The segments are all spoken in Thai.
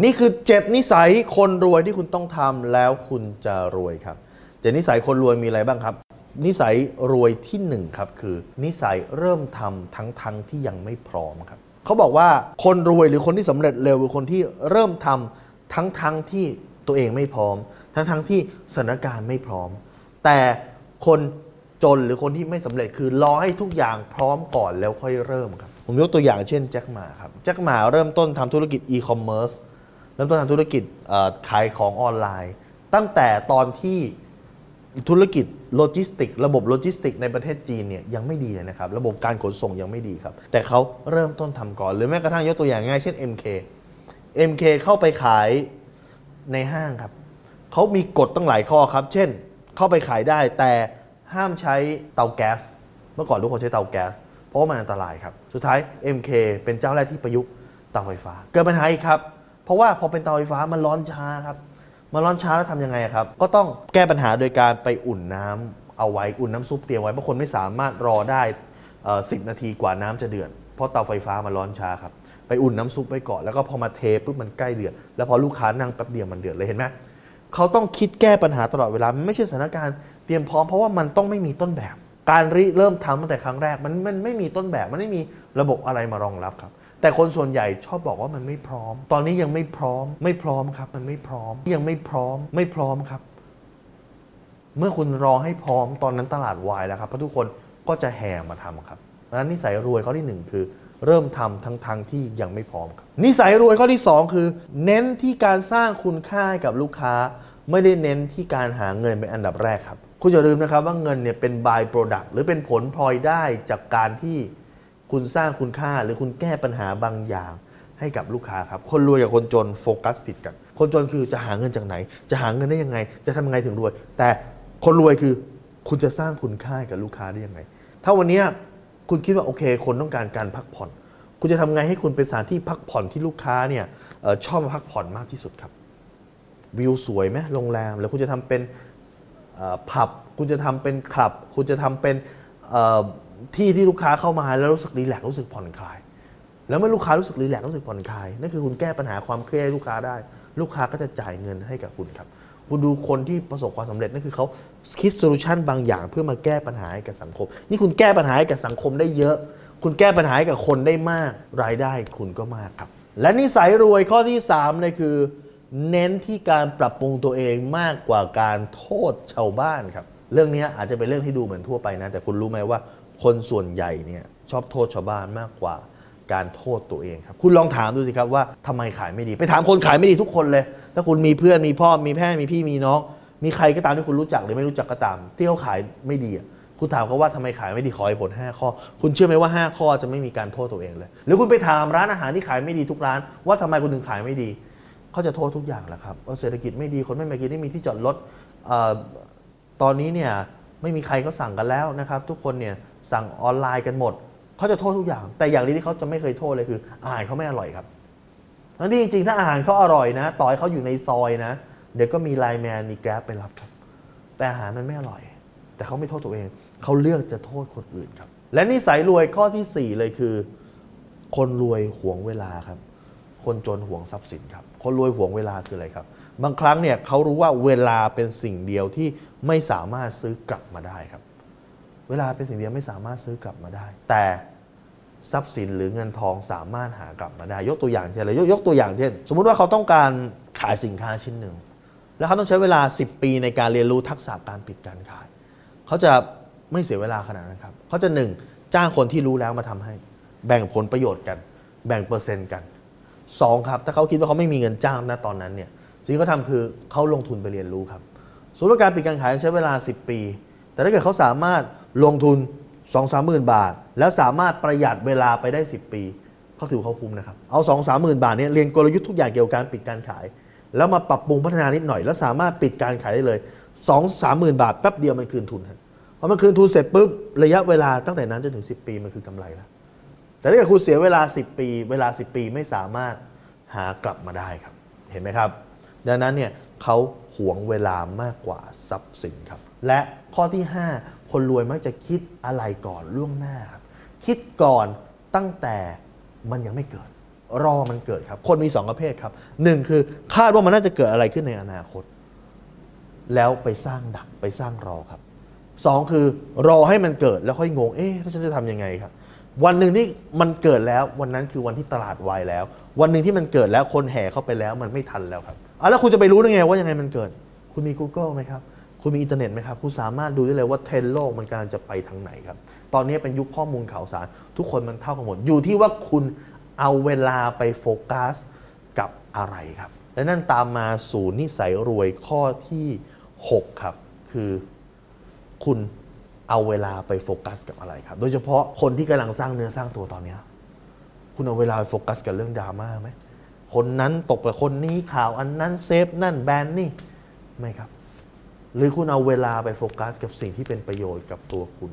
นี่คือเจ็ดนิสัยคนรวยที่คุณต้องทำแล้วคุณจะรวยครับเจ็ดนิสัยคนรวยมีอะไรบ้างครับ นิสัยรวยที่หนึ่งครับคือ นิสัยเริ่มทำทั้งทั้งที่ยังไม่พร้อมครับเขาบอกว่าคนรวยหรือคนที่สำเร็จเร็วคือคนที่เริ่มทำทั้งทั้งที่ตัวเองไม่พร้อม ทั้งทั้งที่สถานการณ์ไม่พร้อม แต่คนจนหรือคนที่ไม่สำเร็จคือรอให้ทุกอย่างพร้อมก่อนแล้วค่อยเริ่มครับผมยกตัวอย่างเช่นแจ็คหมาครับแจ็คหมาเริ่มต้นทำธุรกิจอีคอมเมิร์ซ เริ่มต้นทำธุรกิจขายของออนไลน์ ตั้งแต่ตอนที่ธุรกิจโลจิสติก ระบบโลจิสติกในประเทศจีนเนี่ยยังไม่ดีเลยนะครับ ระบบการขนส่งยังไม่ดีครับ แต่เขาเริ่มต้นทำก่อน หรือแม้กระทั่งยกตัวอย่างง่ายเช่น MK MK เข้าไปขายในห้างครับเขามีกฎตั้งหลายข้อครับ เช่น เข้าไปขายได้แต่ห้ามใช้เตาแก๊ส เมื่อก่อนทุกคนใช้เตาแก๊ส เพราะว่ามันอันตรายครับ สุดท้าย MK เป็นเจ้าแรกที่ประยุกต์เตาไฟฟ้า เกิดปัญหาอีกครับ เพราะว่าพอเป็นเตาไฟฟ้ามันร้อนช้าครับ มันร้อนช้าแล้วทำยังไงครับ ก็ต้องแก้ปัญหาโดยการไปอุ่นน้ำเอาไว้อุ่นน้ำซุปเตรียมไว้เพราะคนไม่สามารถรอได้สิบนาทีกว่าน้ำจะเดือดเพราะเตาไฟฟ้ามันร้อนช้าครับไปอุ่นน้ำซุปไว้ก่อนแล้วก็พอมาเทปุ๊บมันใกล้เดือดแล้วพอลูกค้านั่งแป๊บเดียวมันเดือดเลยเห็นไหมเขาต้องคิดแก้ปัญหาตลอดเวลามันไม่ใช่สถานการณ์เตรียมพร้อมเพราะว่ามันต้องไม่มีต้นแบบ การริเริ่มทำตั้งแต่ครั้งแรกมันมันไม่มีต้นแบบมันไม่มีระบบอะไรมารองรับครับ แต่คนส่วนใหญ่ชอบบอกว่ามันไม่พร้อม ตอนนี้ยังไม่พร้อม ไม่พร้อมครับ มันไม่พร้อม ยังไม่พร้อม ไม่พร้อมครับ เมื่อคุณรอให้พร้อมตอนนั้นตลาดวายแล้วครับเพราะทุกคนก็จะแห่มาทำครับดังนั้นนิสัยรวยข้อที่หนึ่งคือ เริ่มทำทั้งทางที่ยังไม่พร้อมครับ นิสัยรวยข้อที่ 2 คือ เน้นที่การสร้างคุณค่าให้กับลูกค้า ไม่ได้เน้นที่การหาเงินเป็นอันดับแรกครับ คุณอย่าลืมนะครับว่าเงินเนี่ยเป็น by product หรือเป็นผลพลอยได้จากการที่ คุณสร้างคุณค่าหรือคุณแก้ปัญหาบางอย่างให้กับลูกค้าครับ คนรวยกับคนจนโฟกัสผิดกัน คนจนคือจะหาเงินจากไหน จะหาเงินได้ยังไง จะทำยังไงถึงรวย แต่คนรวยคือคุณจะสร้างคุณค่ากับลูกค้าได้ยังไง ถ้าวันนี้คุณคิดว่าโอเค คนต้องการการพักผ่อน คุณจะทำไงให้คุณเป็นสถานที่พักผ่อนที่ลูกค้าเนี่ยออชอบมาพักผ่อนมากที่สุดครับ วิวสวยไหมโรงแรม แล้วคุณจะทำเป็นผับ คุณจะทำเป็นคลับ คุณจะทำเป็น ที่ที่ลูกค้าเข้ามาแล้วรู้สึก relax รู้สึกผ่อนคลาย แล้วเมื่อลูกค้ารู้สึก relax รู้สึกผ่อนคลายนั่นคือคุณแก้ปัญหาความเครียดให้ลูกค้าได้ ลูกค้าก็จะจ่ายเงินให้กับคุณครับคุณดูคนที่ประสบความสำเร็จนั่นคือเขาคิด solution บางอย่างเพื่อมาแก้ปัญหาให้กับสังคม นี่คุณแก้ปัญหาให้กับสังคมได้เยอะ คุณแก้ปัญหาให้กับคนได้มาก รายได้คุณก็มากครับ และนิสัยรวยข้อที่3เลยคือ เน้นที่การปรับปรุงตัวเองมากกว่าการโทษชาวบ้านครับ เรื่องนี้อาจจะเป็นเรื่องที่ดูเหมือนทั่วไปนะ แต่คุณรู้ไหมว่า คนส่วนใหญ่เนี่ยชอบโทษชาวบ้านมากกว่าการโทษตัวเองครับ คุณลองถามดูสิครับว่าทำไมขายไม่ดี ไปถามคนขายไม่ดีทุกคนเลย ถ้าคุณมีเพื่อนมีพ่อมีแม่มีพี่มีน้อง มีใครก็ตามที่คุณรู้จักหรือไม่รู้จักก็ตาม ที่เขาขายไม่ดีคุณถามเขาว่าทำไมขายไม่ดีขอให้ผล 5 ข้อ คุณเชื่อไหมว่า 5 ข้อจะไม่มีการโทษตัวเองเลย หรือคุณไปถามร้านอาหารที่ขายไม่ดีทุกร้าน ว่าทำไมคุณถึงขายไม่ดีเขาจะโทษทุกอย่างแหละครับว่าเศรษฐกิจไม่ดีคนไม่มากินไม่มีที่จอดรถอตอนนี้เนี่ยไม่มีใครก็สั่งกันแล้วนะครับ ทุกคนเนี่ย สั่งออนไลน์กันหมด เขาจะโทษทุกอย่าง แต่อย่างนี้ที่เขาจะไม่เคยโทษเลยคือ อาหารเขาไม่อร่อยครับทั้งที่จริงๆ ถ้าอาหารเขาอร่อยนะ ต่อให้เขาอยู่ในซอยนะ เดี๋ยวก็มีไลน์แมนมีแกร็บไปรับครับ แต่อาหารมันไม่อร่อย แต่เขาไม่โทษตัวเอง เขาเลือกจะโทษคนอื่นครับ และนิสัยรวยข้อที่ 4 เลยคือ คนรวยหวงเวลาครับ คนจนหวงทรัพย์สินครับ คนรวยหวงเวลาคืออะไรครับ บางครั้งเนี่ยเขารู้ว่าเวลาเป็นสิ่งเดียวที่ไม่สามารถซื้อกลับมาได้ครับ เวลาเป็นสิ่งเดียวไม่สามารถซื้อกลับมาได้ แต่ทรัพย์สินหรือเงินทองสามารถหากลับมาได้ ยกตัวอย่างเช่นอะไรยกยกตัวอย่างเช่น สมมุติว่าเขาต้องการขายสินค้าชิ้นหนึ่ง แล้วเขาต้องใช้เวลา 10 ปีในการเรียนรู้ทักษะการปิดการขาย เขาจะไม่เสียเวลาขนาดนั้นครับเขาจะหนึ่งจ้างคนที่รู้แล้วมาทำให้ แบ่งผลประโยชน์กัน แบ่งเปอร์เซ็นต์กันสองครับ ถ้าเขาคิดว่าเขาไม่มีเงินจ้างนะตอนนั้นเนี่ยสิ่งที่เขาทำคือเขาลงทุนไปเรียนรู้ครับสมมติว่าการปิดการขายใช้เวลา 10 ปี แต่ถ้าเกิดเขาสามารถ ลงทุน2 3 0 0 0 0บาท แล้วสามารถประหยัดเวลาไปได้ 10 ปีเขาถือเขาคุ้มนะครับ เอา2 3 0 0 0 0บาทเนี่ยเรียนกลยุทธ์ทุกอย่างเกี่ยวกับการปิดการขาย แล้วมาปรับปรุงพัฒนานิดหน่อย แล้วสามารถปิดการขายได้เลย2 3 0 0 0 0บาทแป๊บเดียวมันคืนทุนครับพอมันคืนทุนเสร็จปุ๊บระยะเวลาตั้งแต่นั้นจนถึง 10 ปีมันคือกำไรแล้วแต่ถ้าเกิดคุณเสียเวลา 10 ปี เวลา 10 ปีไม่สามารถหากลับมาได้ครับ เห็นไหมครับ ดังนั้นเนี่ยเขาหวงเวลามากกว่าทรัพย์สินครับ และข้อที่ 5 คนรวยมักจะคิดอะไรก่อนล่วงหน้าครับคิดก่อนตั้งแต่มันยังไม่เกิด รอมันเกิดครับ คนมีสองประเภทครับหนึ่งคือคาดว่ามันน่าจะเกิดอะไรขึ้นในอนาคต แล้วไปสร้างดักไปสร้างรอครับสองคือรอให้มันเกิดแล้วค่อยงง เอ๊ะแล้วฉันจะทำยังไงครับ วันหนึ่งที่มันเกิดแล้ววันนั้นคือวันที่ตลาดวายแล้ว วันหนึ่งที่มันเกิดแล้วคนแห่เข้าไปแล้วมันไม่ทันแล้วครับ อะแล้วคุณจะไปรู้ได้ไงว่ายังไงมันเกิด คุณมี Google ไหมครับ คุณมีอินเทอร์เน็ตไหมครับ คุณสามารถดูได้เลยว่าเทรนด์โลกมันกำลังจะไปทางไหนครับ ตอนนี้เป็นยุคข้อมูลข่าวสาร ทุกคนมันเท่ากันหมด อยู่ที่ว่าคุณเอาเวลาไปโฟกัสกับอะไรครับ และนั่นตามมาสู่นิสัยรวยข้อที่ 6 ครับ คือคุณเอาเวลาไปโฟกัสกับอะไรครับ โดยเฉพาะคนที่กำลังสร้างเนื้อสร้างตัวตอนนี้ คุณเอาเวลาไปโฟกัสกับเรื่องดราม่าไหม คนนั้นตบกับคนนี้ข่าวอันนั้น save นั่นแบนนี่ไม่ครับ หรือคุณเอาเวลาไปโฟกัสกับสิ่งที่เป็นประโยชน์กับตัวคุณ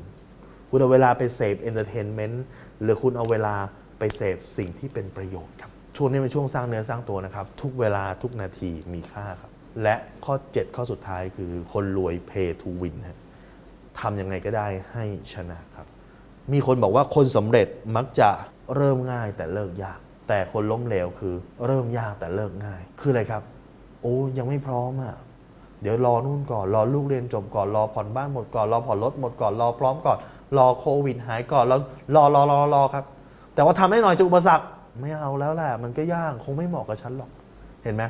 คุณเอาเวลาไปเสพ entertainment หรือคุณเอาเวลาไปเสพสิ่งที่เป็นประโยชน์ครับช่วงนี้เป็นช่วงสร้างเนื้อสร้างตัวนะครับ ทุกเวลาทุกนาทีมีค่าครับและข้อ 7 ข้อสุดท้ายคือคนรวย play to win ฮะทำยังไงก็ได้ให้ชนะครับ มีคนบอกว่าคนสำเร็จมักจะเริ่มง่ายแต่เลิกยาก แต่คนล้มเหลวคือเริ่มยากแต่เลิกง่าย คืออะไรครับ โอ้ยังไม่พร้อมอะเดี๋ยวรอนู่นก่อนรอลูกเรียนจบก่อนรอผ่อนบ้านหมดก่อนรอผ่อนรถหมดก่อนรอพร้อมก่อน รอโควิดหายก่อนแล้วรอรอรอรอครับ แต่ว่าทำให้หน่อยจะอุปสรรคไม่เอาแล้วแหละมันก็ยากคงไม่เหมาะกับฉันหรอก เห็นไหม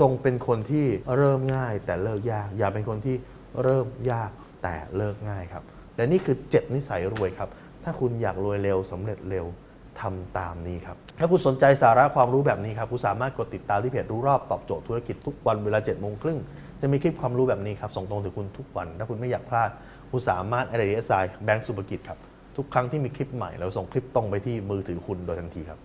จงเป็นคนที่เริ่มง่ายแต่เลิกยาก อย่าเป็นคนที่เริ่มยากแต่เลิกง่ายครับ และนี่คือ 7 นิสัยรวยครับ ถ้าคุณอยากรวยเร็วสำเร็จเร็ว ทำตามนี้ครับ ถ้าคุณสนใจสาระความรู้แบบนี้ครับ คุณสามารถกดติดตามที่เพจรู้รอบตอบโจทย์ธุรกิจทุกวันเวลา7จ็ดโมงครึ่งจะมีคลิปความรู้แบบนี้ครับส่งตรงถึงคุณทุกวัน ถ้าคุณไม่อยากพลาด คุณสามารถไอเดียสายแบงก์สุภกิจครับ ทุกครั้งที่มีคลิปใหม่เราส่งคลิปตรงไปที่มือถือคุณโดยทันทีครับ